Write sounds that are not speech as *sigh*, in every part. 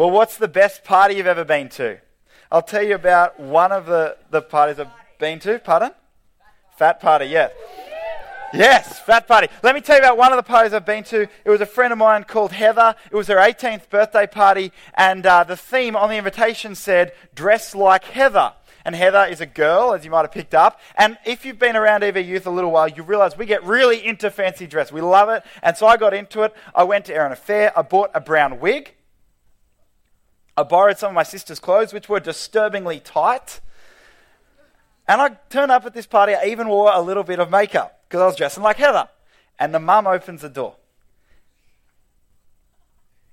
Well, what's the best party you've ever been to? I'll tell you about one of the, the parties I've been to. Pardon? Fat party, yes. Yes, fat party. Let me tell you about one of the parties I've been to. It was a friend of mine called Heather. It was her 18th birthday party, and uh, the theme on the invitation said, Dress like Heather. And Heather is a girl, as you might have picked up. And if you've been around EV Youth a little while, you realize we get really into fancy dress. We love it. And so I got into it. I went to Erina Fair. I bought a brown wig. I borrowed some of my sister's clothes, which were disturbingly tight. And I turned up at this party. I even wore a little bit of makeup because I was dressing like Heather. And the mum opens the door.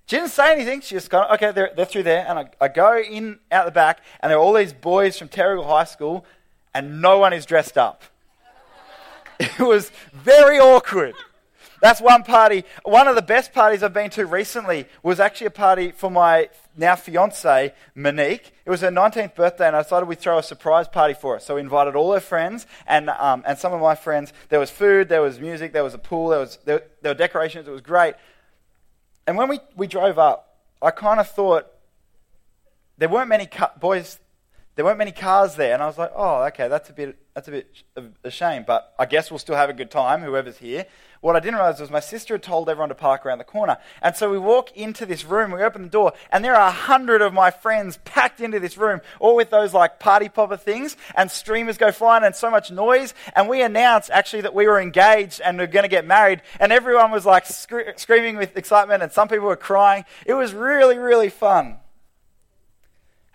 She didn't say anything. She just kind of, okay, they're, they're through there. And I, I go in out the back, and there are all these boys from Terrigal High School, and no one is dressed up. *laughs* It was very awkward. That's one party. One of the best parties I've been to recently was actually a party for my now fiance, Monique. It was her 19th birthday, and I decided we'd throw a surprise party for her. So we invited all her friends and, um, and some of my friends. There was food, there was music, there was a pool, there, was, there, there were decorations. It was great. And when we, we drove up, I kind of thought there weren't many ca- boys, there weren't many cars there, and I was like, oh, okay, that's a bit that's a bit of a shame, but I guess we'll still have a good time, whoever's here. What I didn't realize was my sister had told everyone to park around the corner. And so we walk into this room, we open the door, and there are a hundred of my friends packed into this room, all with those like party popper things, and streamers go flying and so much noise. And we announced actually that we were engaged and we are going to get married, and everyone was like sc- screaming with excitement, and some people were crying. It was really, really fun.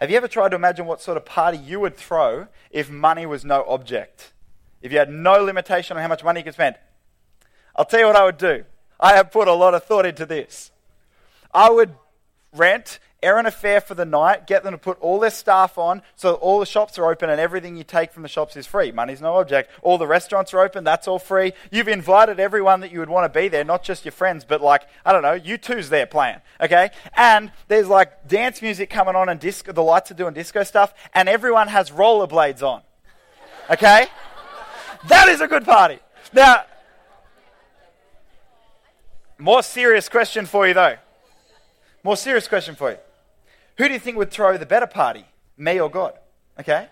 Have you ever tried to imagine what sort of party you would throw if money was no object? If you had no limitation on how much money you could spend? I'll tell you what I would do. I have put a lot of thought into this. I would rent Erina Fair for the night, get them to put all their staff on so all the shops are open and everything you take from the shops is free. Money's no object. All the restaurants are open, that's all free. You've invited everyone that you would want to be there, not just your friends, but like, I don't know, U2's there playing, okay? And there's like dance music coming on and disco, the lights are doing disco stuff, and everyone has rollerblades on, okay? that is a good party. Now, more serious question for you, though. More serious question for you. Who do you think would throw the better party, me or God? Okay?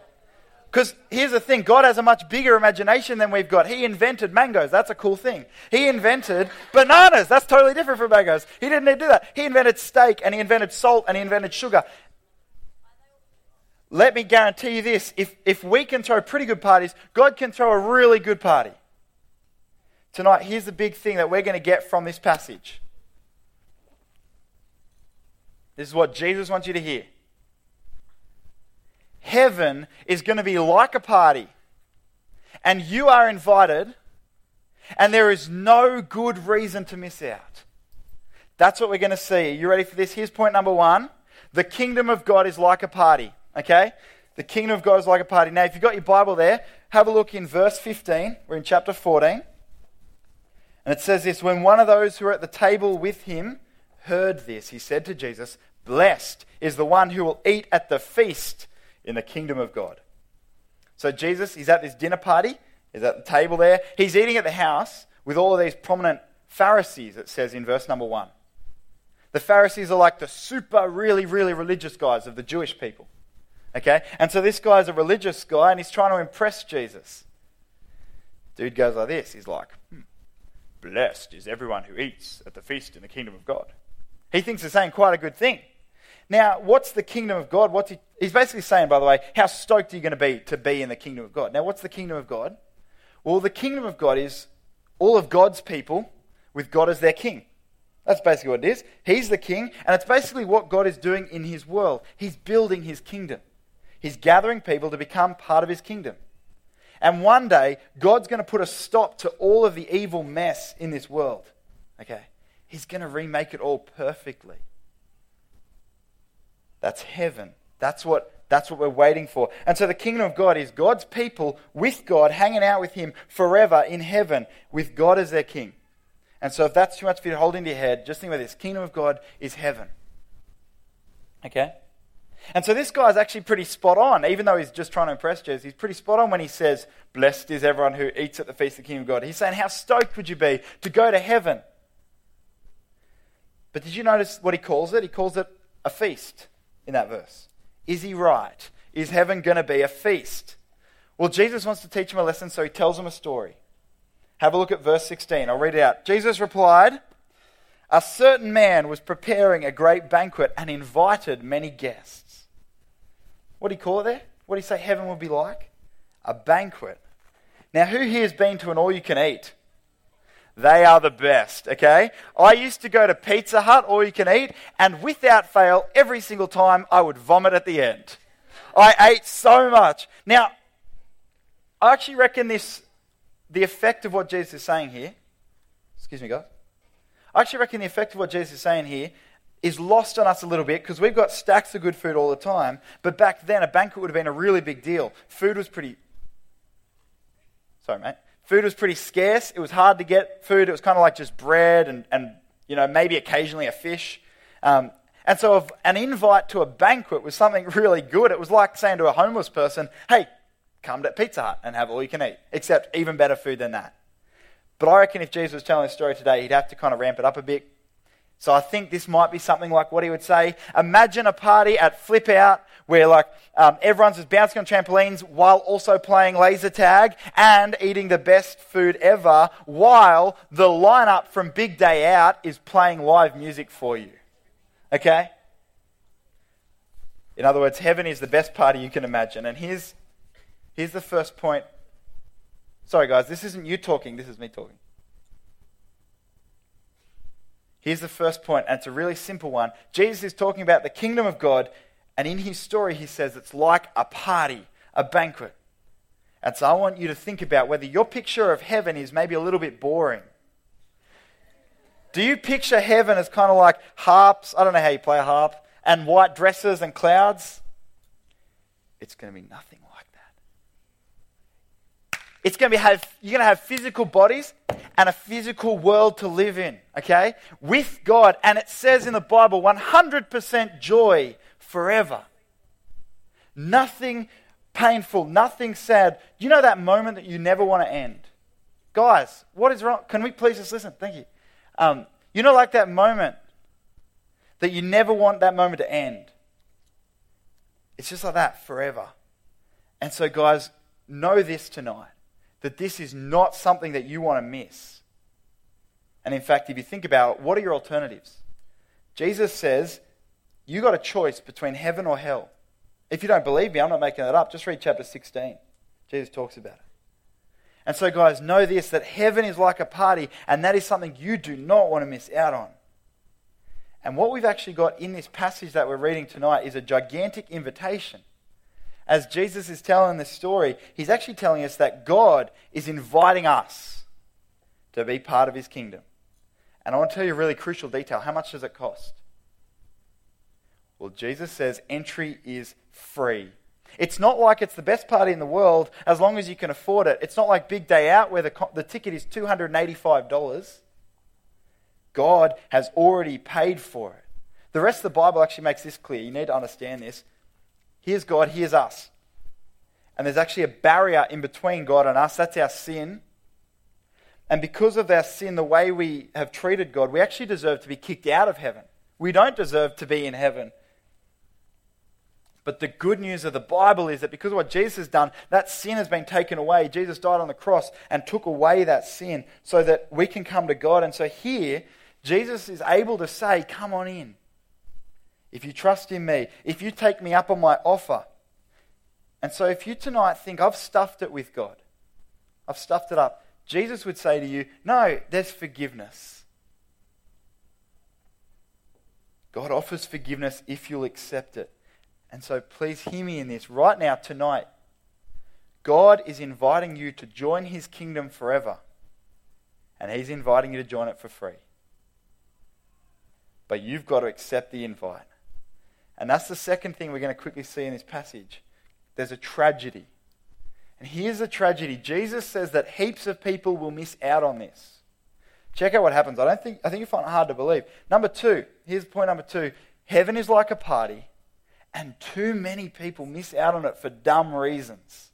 Because here's the thing God has a much bigger imagination than we've got. He invented mangoes. That's a cool thing. He invented bananas. That's totally different from mangoes. He didn't need to do that. He invented steak and he invented salt and he invented sugar. Let me guarantee you this if, if we can throw pretty good parties, God can throw a really good party. Tonight, here's the big thing that we're going to get from this passage. This is what Jesus wants you to hear. Heaven is going to be like a party, and you are invited, and there is no good reason to miss out. That's what we're going to see. Are you ready for this? Here's point number one The kingdom of God is like a party. Okay? The kingdom of God is like a party. Now, if you've got your Bible there, have a look in verse 15. We're in chapter 14. And it says this When one of those who were at the table with him heard this, he said to Jesus, Blessed is the one who will eat at the feast in the kingdom of God. So Jesus, he's at this dinner party, he's at the table there. He's eating at the house with all of these prominent Pharisees, it says in verse number one. The Pharisees are like the super, really, really religious guys of the Jewish people. Okay? And so this guy's a religious guy and he's trying to impress Jesus. Dude goes like this. He's like, hmm, Blessed is everyone who eats at the feast in the kingdom of God. He thinks he's saying quite a good thing. Now, what's the kingdom of God? What's he, he's basically saying, by the way, how stoked are you going to be to be in the kingdom of God? Now, what's the kingdom of God? Well, the kingdom of God is all of God's people with God as their king. That's basically what it is. He's the king, and it's basically what God is doing in his world. He's building his kingdom, he's gathering people to become part of his kingdom. And one day, God's going to put a stop to all of the evil mess in this world. Okay? He's going to remake it all perfectly. That's heaven. That's what, that's what we're waiting for. And so the kingdom of God is God's people with God, hanging out with Him forever in heaven, with God as their king. And so if that's too much for you to hold into your head, just think about this. Kingdom of God is heaven. Okay? And so this guy's actually pretty spot on, even though he's just trying to impress Jesus. He's pretty spot on when he says, Blessed is everyone who eats at the feast of the kingdom of God. He's saying, How stoked would you be to go to heaven? But did you notice what he calls it? He calls it a feast in that verse? Is he right? Is heaven going to be a feast? Well, Jesus wants to teach him a lesson, so he tells him a story. Have a look at verse 16. I'll read it out. Jesus replied, A certain man was preparing a great banquet and invited many guests. What do you call it there? What do you say heaven would be like? A banquet. Now, who here has been to an all you can eat? They are the best, okay? I used to go to Pizza Hut, all you can eat, and without fail, every single time I would vomit at the end. I ate so much. Now, I actually reckon this, the effect of what Jesus is saying here, excuse me, guys. I actually reckon the effect of what Jesus is saying here is lost on us a little bit because we've got stacks of good food all the time. But back then, a banquet would have been a really big deal. Food was pretty. Sorry, mate. Food was pretty scarce. It was hard to get food. It was kind of like just bread and, and you know, maybe occasionally a fish. Um, and so, an invite to a banquet was something *laughs* really good. It was like saying to a homeless person, hey, come to Pizza Hut and have all you can eat, except even better food than that. But I reckon if Jesus was telling this story today, he'd have to kind of ramp it up a bit. So I think this might be something like what he would say. Imagine a party at Flip Out where like um, everyone's just bouncing on trampolines while also playing laser tag and eating the best food ever while the lineup from Big Day Out is playing live music for you. Okay? In other words, heaven is the best party you can imagine. And here's Here's the first point. Sorry, guys, this isn't you talking, this is me talking. Here's the first point, and it's a really simple one. Jesus is talking about the kingdom of God, and in his story, he says it's like a party, a banquet. And so I want you to think about whether your picture of heaven is maybe a little bit boring. Do you picture heaven as kind of like harps? I don't know how you play a harp, and white dresses and clouds? It's going to be nothing like that. it's going to be have, you're going to have physical bodies and a physical world to live in, okay? With God. And it says in the Bible 100% joy forever. Nothing painful, nothing sad. You know that moment that you never want to end? Guys, what is wrong? Can we please just listen? Thank you. Um, you know, like that moment that you never want that moment to end. It's just like that forever. And so, guys, know this tonight that this is not something that you want to miss. And in fact, if you think about it, what are your alternatives? Jesus says, you got a choice between heaven or hell. If you don't believe me, I'm not making that up. Just read chapter 16. Jesus talks about it. And so, guys, know this that heaven is like a party, and that is something you do not want to miss out on. And what we've actually got in this passage that we're reading tonight is a gigantic invitation as Jesus is telling this story, he's actually telling us that God is inviting us to be part of his kingdom. And I want to tell you a really crucial detail. How much does it cost? Well, Jesus says entry is free. It's not like it's the best party in the world as long as you can afford it. It's not like Big Day Out where the, the ticket is $285. God has already paid for it. The rest of the Bible actually makes this clear. You need to understand this. Here's God, here's us. And there's actually a barrier in between God and us. That's our sin. And because of our sin, the way we have treated God, we actually deserve to be kicked out of heaven. We don't deserve to be in heaven. But the good news of the Bible is that because of what Jesus has done, that sin has been taken away. Jesus died on the cross and took away that sin so that we can come to God. And so here, Jesus is able to say, Come on in if you trust in me, if you take me up on my offer. And so, if you tonight think, I've stuffed it with God, I've stuffed it up, Jesus would say to you, No, there's forgiveness. God offers forgiveness if you'll accept it. And so, please hear me in this right now, tonight. God is inviting you to join his kingdom forever. And he's inviting you to join it for free. But you've got to accept the invite. And that's the second thing we're going to quickly see in this passage. There's a tragedy. And here's the tragedy Jesus says that heaps of people will miss out on this. Check out what happens. I don't think I think you find it hard to believe. Number two, here's point number two. Heaven is like a party, and too many people miss out on it for dumb reasons.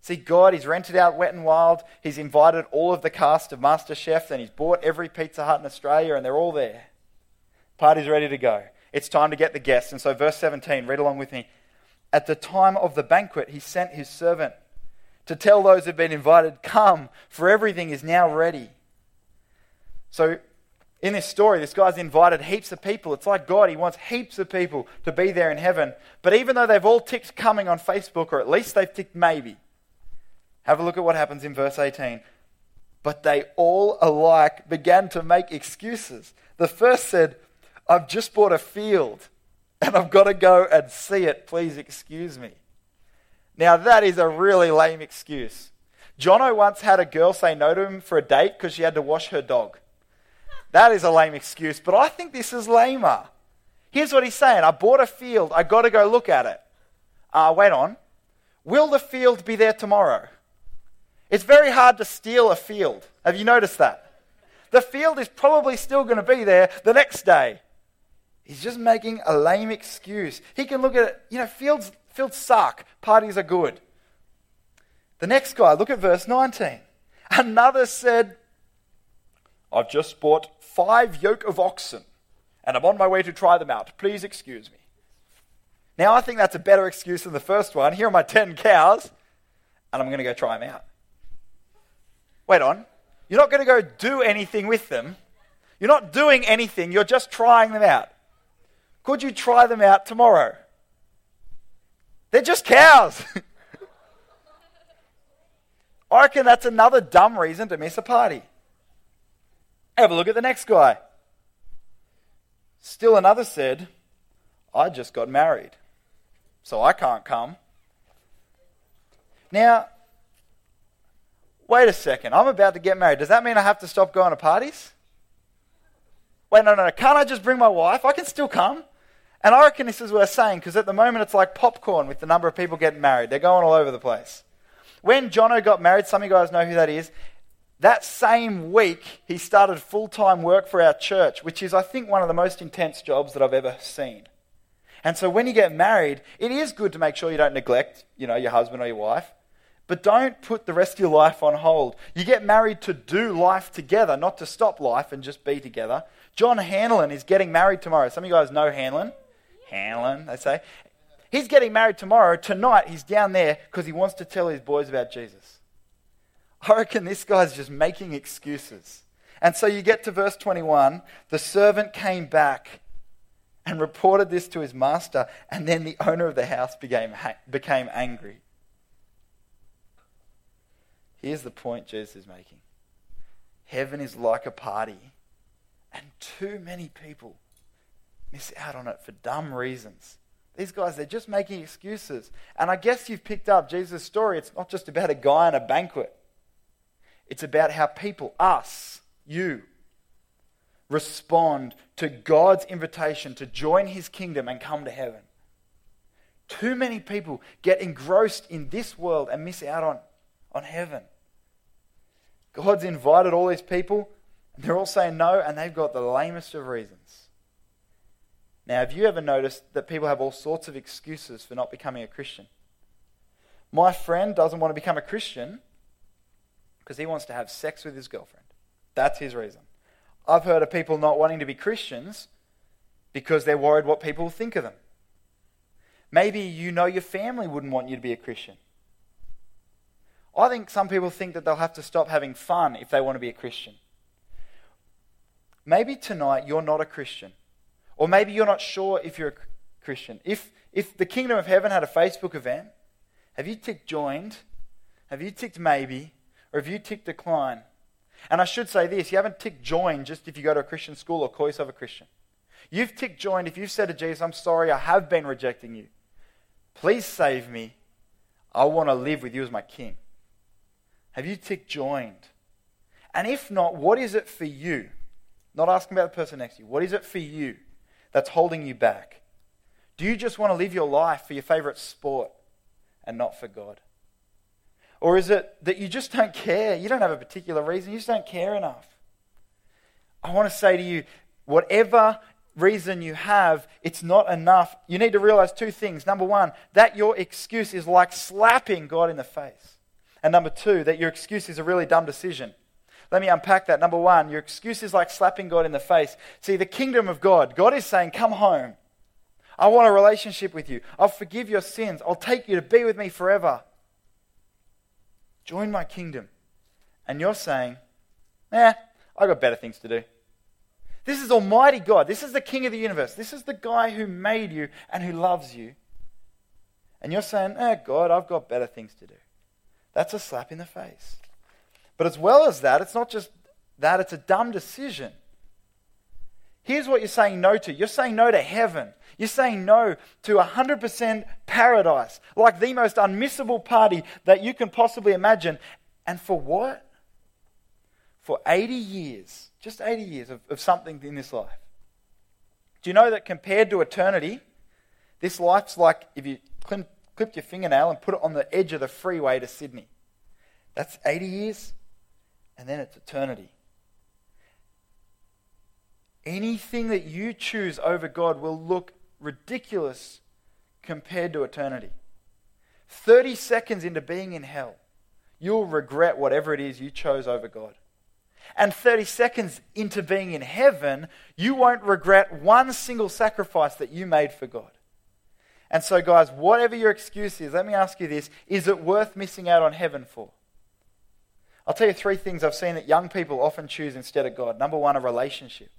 See, God, He's rented out Wet and Wild. He's invited all of the cast of Master Chef, and He's bought every Pizza Hut in Australia, and they're all there. Party's ready to go. it's time to get the guests. And so, verse 17, read along with me. At the time of the banquet, he sent his servant to tell those who've been invited, Come, for everything is now ready. So, in this story, this guy's invited heaps of people. It's like God, he wants heaps of people to be there in heaven. But even though they've all ticked coming on Facebook, or at least they've ticked maybe, have a look at what happens in verse 18. But they all alike began to make excuses. The first said, I've just bought a field and I've got to go and see it. Please excuse me. Now, that is a really lame excuse. Jono once had a girl say no to him for a date because she had to wash her dog. That is a lame excuse, but I think this is lamer. Here's what he's saying I bought a field, I got to go look at it. Uh, wait on. Will the field be there tomorrow? It's very hard to steal a field. Have you noticed that? The field is probably still going to be there the next day. He's just making a lame excuse. He can look at it, you know, fields, fields suck, parties are good. The next guy, look at verse 19. Another said, I've just bought five yoke of oxen and I'm on my way to try them out. Please excuse me. Now, I think that's a better excuse than the first one. Here are my 10 cows, and I'm going to go try them out. Wait on. You're not going to go do anything with them. You're not doing anything, you're just trying them out. Could you try them out tomorrow? They're just cows. *laughs* I reckon that's another dumb reason to miss a party. Have a look at the next guy. Still another said, I just got married, so I can't come. Now, wait a second. I'm about to get married. Does that mean I have to stop going to parties? Wait, no, no, no. Can't I just bring my wife? I can still come. And I reckon this is worth saying because at the moment it's like popcorn with the number of people getting married. They're going all over the place. When Jono got married, some of you guys know who that is. That same week, he started full time work for our church, which is, I think, one of the most intense jobs that I've ever seen. And so when you get married, it is good to make sure you don't neglect, you know, your husband or your wife. But don't put the rest of your life on hold. You get married to do life together, not to stop life and just be together. John Hanlon is getting married tomorrow. Some of you guys know Hanlon. Hanlon, they say. He's getting married tomorrow. Tonight, he's down there because he wants to tell his boys about Jesus. I reckon this guy's just making excuses. And so you get to verse 21 the servant came back and reported this to his master, and then the owner of the house became, became angry. Here's the point Jesus is making Heaven is like a party, and too many people miss out on it for dumb reasons. These guys, they're just making excuses. And I guess you've picked up Jesus' story. It's not just about a guy and a banquet, it's about how people, us, you, respond to God's invitation to join his kingdom and come to heaven. Too many people get engrossed in this world and miss out on, on heaven. God's invited all these people, and they're all saying no, and they've got the lamest of reasons. Now, have you ever noticed that people have all sorts of excuses for not becoming a Christian? My friend doesn't want to become a Christian because he wants to have sex with his girlfriend. That's his reason. I've heard of people not wanting to be Christians because they're worried what people will think of them. Maybe you know your family wouldn't want you to be a Christian. I think some people think that they'll have to stop having fun if they want to be a Christian. Maybe tonight you're not a Christian or maybe you're not sure if you're a Christian. If, if the kingdom of heaven had a Facebook event, have you ticked joined? Have you ticked maybe? Or have you tick decline? And I should say this you haven't ticked join just if you go to a Christian school or call yourself a Christian. You've ticked joined if you've said to Jesus, I'm sorry, I have been rejecting you. Please save me. I want to live with you as my king. Have you ticked joined? And if not, what is it for you? Not asking about the person next to you. What is it for you that's holding you back? Do you just want to live your life for your favorite sport and not for God? Or is it that you just don't care? You don't have a particular reason, you just don't care enough. I want to say to you, whatever reason you have, it's not enough. You need to realize two things. Number one, that your excuse is like slapping God in the face. And number two, that your excuse is a really dumb decision. Let me unpack that. Number one, your excuse is like slapping God in the face. See, the kingdom of God, God is saying, Come home. I want a relationship with you. I'll forgive your sins. I'll take you to be with me forever. Join my kingdom. And you're saying, eh, I've got better things to do. This is Almighty God. This is the King of the universe. This is the guy who made you and who loves you. And you're saying, eh, God, I've got better things to do. That's a slap in the face. But as well as that, it's not just that, it's a dumb decision. Here's what you're saying no to you're saying no to heaven. You're saying no to 100% paradise, like the most unmissable party that you can possibly imagine. And for what? For 80 years, just 80 years of, of something in this life. Do you know that compared to eternity, this life's like if you clipped your fingernail and put it on the edge of the freeway to Sydney? That's 80 years, and then it's eternity. Anything that you choose over God will look ridiculous compared to eternity. 30 seconds into being in hell, you'll regret whatever it is you chose over God. And 30 seconds into being in heaven, you won't regret one single sacrifice that you made for God. And so, guys, whatever your excuse is, let me ask you this is it worth missing out on heaven for? I'll tell you three things I've seen that young people often choose instead of God. Number one, a relationship.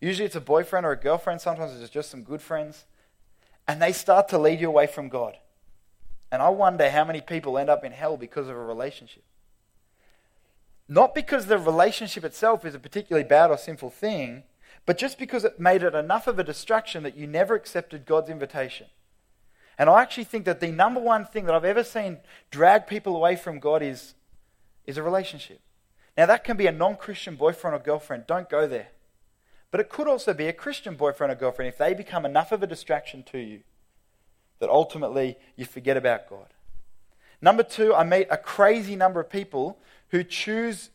Usually it's a boyfriend or a girlfriend, sometimes it's just some good friends. And they start to lead you away from God. And I wonder how many people end up in hell because of a relationship. Not because the relationship itself is a particularly bad or sinful thing, but just because it made it enough of a distraction that you never accepted God's invitation. And I actually think that the number one thing that I've ever seen drag people away from God is, is a relationship. Now, that can be a non Christian boyfriend or girlfriend. Don't go there. But it could also be a Christian boyfriend or girlfriend if they become enough of a distraction to you that ultimately you forget about God. Number two, I meet a crazy number of people who choose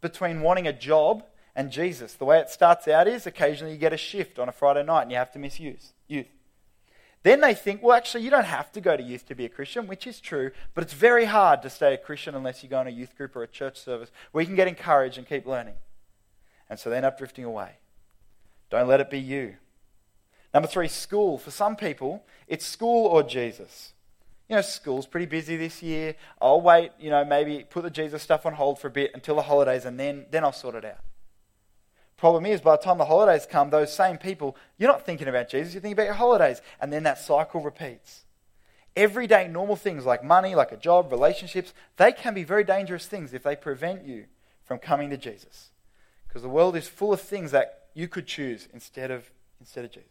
between wanting a job and Jesus. The way it starts out is occasionally you get a shift on a Friday night and you have to miss youth. Then they think, well, actually, you don't have to go to youth to be a Christian, which is true, but it's very hard to stay a Christian unless you go in a youth group or a church service where you can get encouraged and keep learning. And so they end up drifting away. Don't let it be you. Number three, school. For some people, it's school or Jesus. You know, school's pretty busy this year. I'll wait, you know, maybe put the Jesus stuff on hold for a bit until the holidays and then, then I'll sort it out. Problem is, by the time the holidays come, those same people, you're not thinking about Jesus, you're thinking about your holidays. And then that cycle repeats. Everyday normal things like money, like a job, relationships, they can be very dangerous things if they prevent you from coming to Jesus. Because the world is full of things that you could choose instead of, instead of Jesus.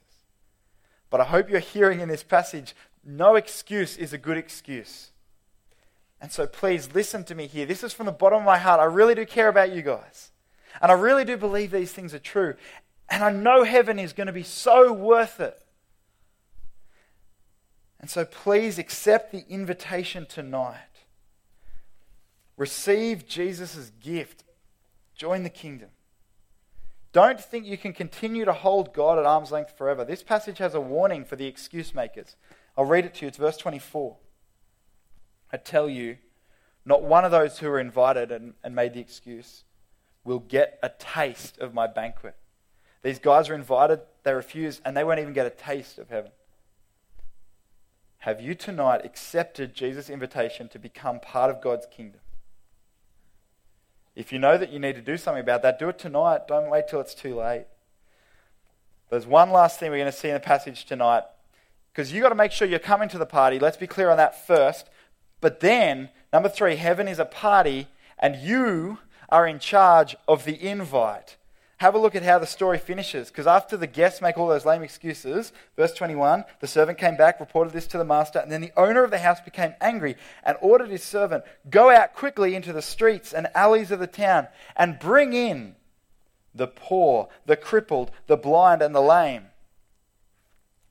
But I hope you're hearing in this passage no excuse is a good excuse. And so please listen to me here. This is from the bottom of my heart. I really do care about you guys. And I really do believe these things are true. And I know heaven is going to be so worth it. And so please accept the invitation tonight. Receive Jesus' gift. Join the kingdom. Don't think you can continue to hold God at arm's length forever. This passage has a warning for the excuse makers. I'll read it to you. It's verse 24. I tell you, not one of those who were invited and, and made the excuse will get a taste of my banquet. These guys were invited, they refused, and they won't even get a taste of heaven. Have you tonight accepted Jesus' invitation to become part of God's kingdom? If you know that you need to do something about that, do it tonight. Don't wait till it's too late. There's one last thing we're going to see in the passage tonight because you've got to make sure you're coming to the party. Let's be clear on that first. But then, number three, heaven is a party and you are in charge of the invite. Have a look at how the story finishes. Because after the guests make all those lame excuses, verse 21, the servant came back, reported this to the master, and then the owner of the house became angry and ordered his servant, Go out quickly into the streets and alleys of the town and bring in the poor, the crippled, the blind, and the lame.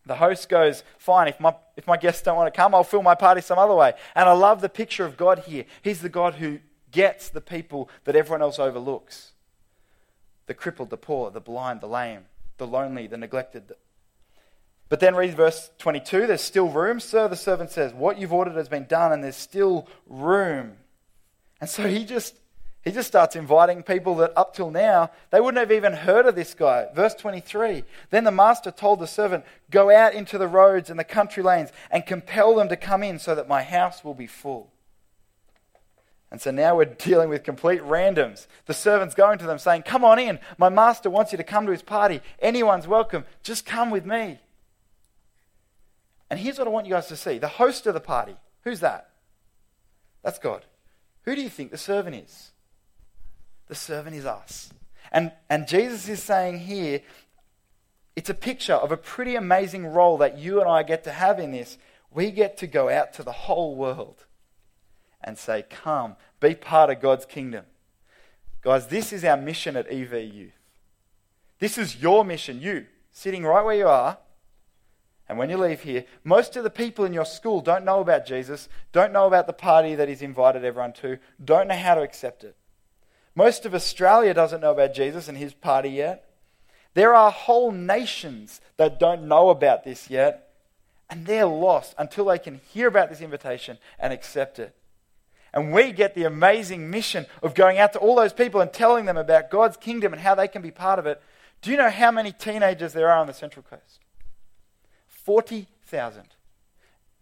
The host goes, Fine, if my, if my guests don't want to come, I'll fill my party some other way. And I love the picture of God here. He's the God who gets the people that everyone else overlooks the crippled, the poor, the blind, the lame, the lonely, the neglected. But then read verse 22 there's still room. Sir, the servant says, What you've ordered has been done, and there's still room. And so he just, He just starts inviting people that up till now, they wouldn't have even heard of this guy. Verse 23 Then the master told the servant, Go out into the roads and the country lanes and compel them to come in so that my house will be full. And so now we're dealing with complete randoms. The servant's going to them saying, Come on in. My master wants you to come to his party. Anyone's welcome. Just come with me. And here's what I want you guys to see the host of the party. Who's that? That's God. Who do you think the servant is? The servant is us. And, and Jesus is saying here, it's a picture of a pretty amazing role that you and I get to have in this. We get to go out to the whole world and say, Come, be part of God's kingdom. Guys, this is our mission at EV Youth. This is your mission, you, sitting right where you are. And when you leave here, most of the people in your school don't know about Jesus, don't know about the party that he's invited everyone to, don't know how to accept it. Most of Australia doesn't know about Jesus and his party yet. There are whole nations that don't know about this yet, and they're lost until they can hear about this invitation and accept it. And we get the amazing mission of going out to all those people and telling them about God's kingdom and how they can be part of it. Do you know how many teenagers there are on the Central Coast? 40,000.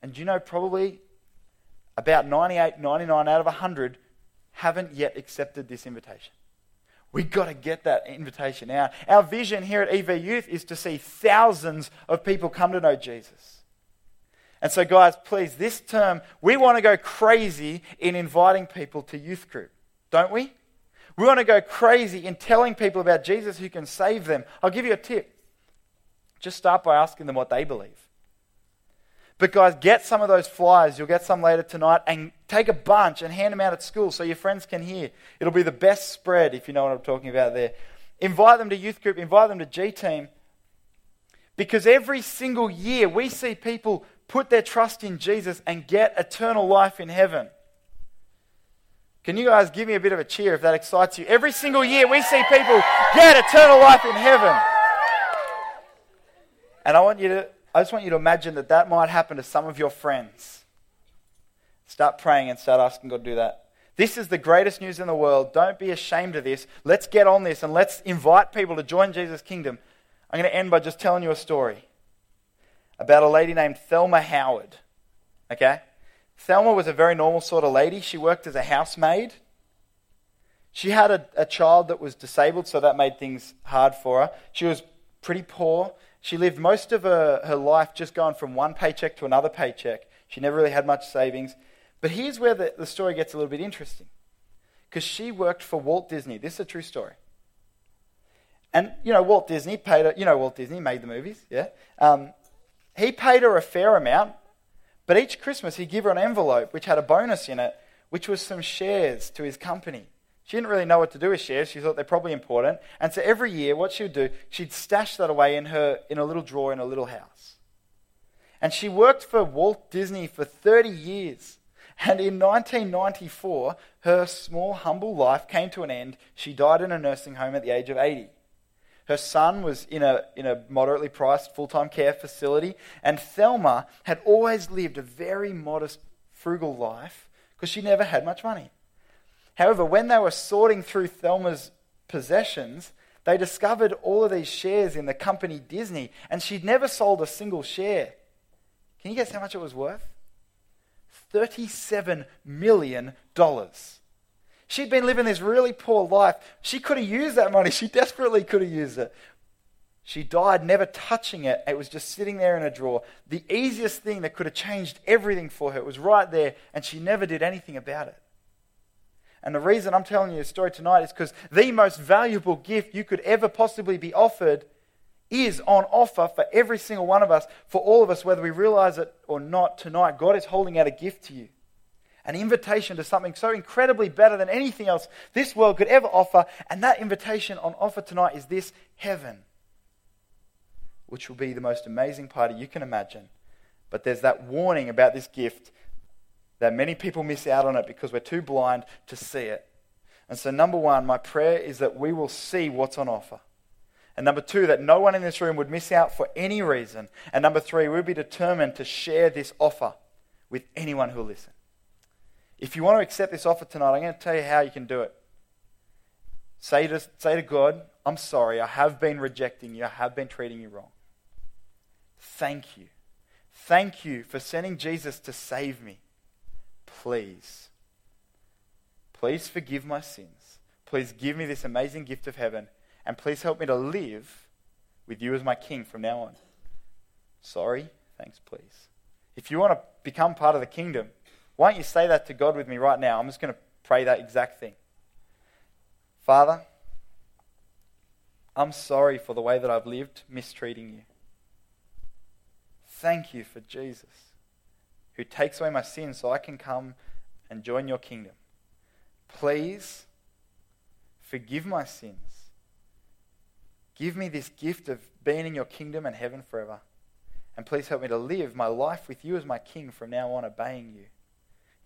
And do you know probably about 98, 99 out of 100 haven't yet accepted this invitation. We've got to get that invitation out. Our vision here at EV Youth is to see thousands of people come to know Jesus. And so, guys, please, this term, we want to go crazy in inviting people to youth group, don't we? We want to go crazy in telling people about Jesus who can save them. I'll give you a tip. Just start by asking them what they believe. But, guys, get some of those flyers. You'll get some later tonight and take a bunch and hand them out at school so your friends can hear. It'll be the best spread if you know what I'm talking about there. Invite them to youth group, invite them to G Team. Because every single year we see people put their trust in Jesus and get eternal life in heaven. Can you guys give me a bit of a cheer if that excites you? Every single year we see people get eternal life in heaven. And I want you to I just want you to imagine that that might happen to some of your friends. Start praying and start asking God to do that. This is the greatest news in the world. Don't be ashamed of this. Let's get on this and let's invite people to join Jesus' kingdom. I'm going to end by just telling you a story about a lady named Thelma Howard. Okay? Thelma was a very normal sort of lady. She worked as a housemaid. She had a, a child that was disabled, so that made things hard for her. She was pretty poor. She lived most of her, her life just going from one paycheck to another paycheck. She never really had much savings. But here's where the, the story gets a little bit interesting. Because she worked for Walt Disney. This is a true story. And, you know, Walt Disney paid her, you know, Walt Disney made the movies, yeah? Um, he paid her a fair amount, but each Christmas he'd give her an envelope which had a bonus in it, which was some shares to his company. She didn't really know what to do with shares. She thought they're probably important. And so every year, what she would do, she'd stash that away in her in a little drawer in a little house. And she worked for Walt Disney for 30 years. And in 1994, her small, humble life came to an end. She died in a nursing home at the age of 80. Her son was in a, in a moderately priced full time care facility, and Thelma had always lived a very modest, frugal life because she never had much money. However, when they were sorting through Thelma's possessions, they discovered all of these shares in the company Disney, and she'd never sold a single share. Can you guess how much it was worth? $37 million. She'd been living this really poor life. She could have used that money. *laughs* She desperately could have used it. She died never touching it. It was just sitting there in a drawer. The easiest thing that could have changed everything for her was right there, and she never did anything about it. And the reason I'm telling you this story tonight is because the most valuable gift you could ever possibly be offered is on offer for every single one of us, for all of us, whether we realize it or not tonight. God is holding out a gift to you an invitation to something so incredibly better than anything else this world could ever offer. And that invitation on offer tonight is this heaven, which will be the most amazing party you can imagine. But there's that warning about this gift that many people miss out on it because we're too blind to see it. And so, number one, my prayer is that we will see what's on offer. And number two, that no one in this room would miss out for any reason. And number three, we'll be determined to share this offer with anyone who'll listen. If you want to accept this offer tonight, I'm going to tell you how you can do it. Say to, say to God, I'm sorry, I have been rejecting you, I have been treating you wrong. Thank you. Thank you for sending Jesus to save me. Please, please forgive my sins. Please give me this amazing gift of heaven, and please help me to live with you as my king from now on. Sorry, thanks, please. If you want to become part of the kingdom, why don't you say that to God with me right now? I'm just going to pray that exact thing. Father, I'm sorry for the way that I've lived mistreating you. Thank you for Jesus, who takes away my sins so I can come and join your kingdom. Please forgive my sins. Give me this gift of being in your kingdom and heaven forever. And please help me to live my life with you as my king from now on, obeying you.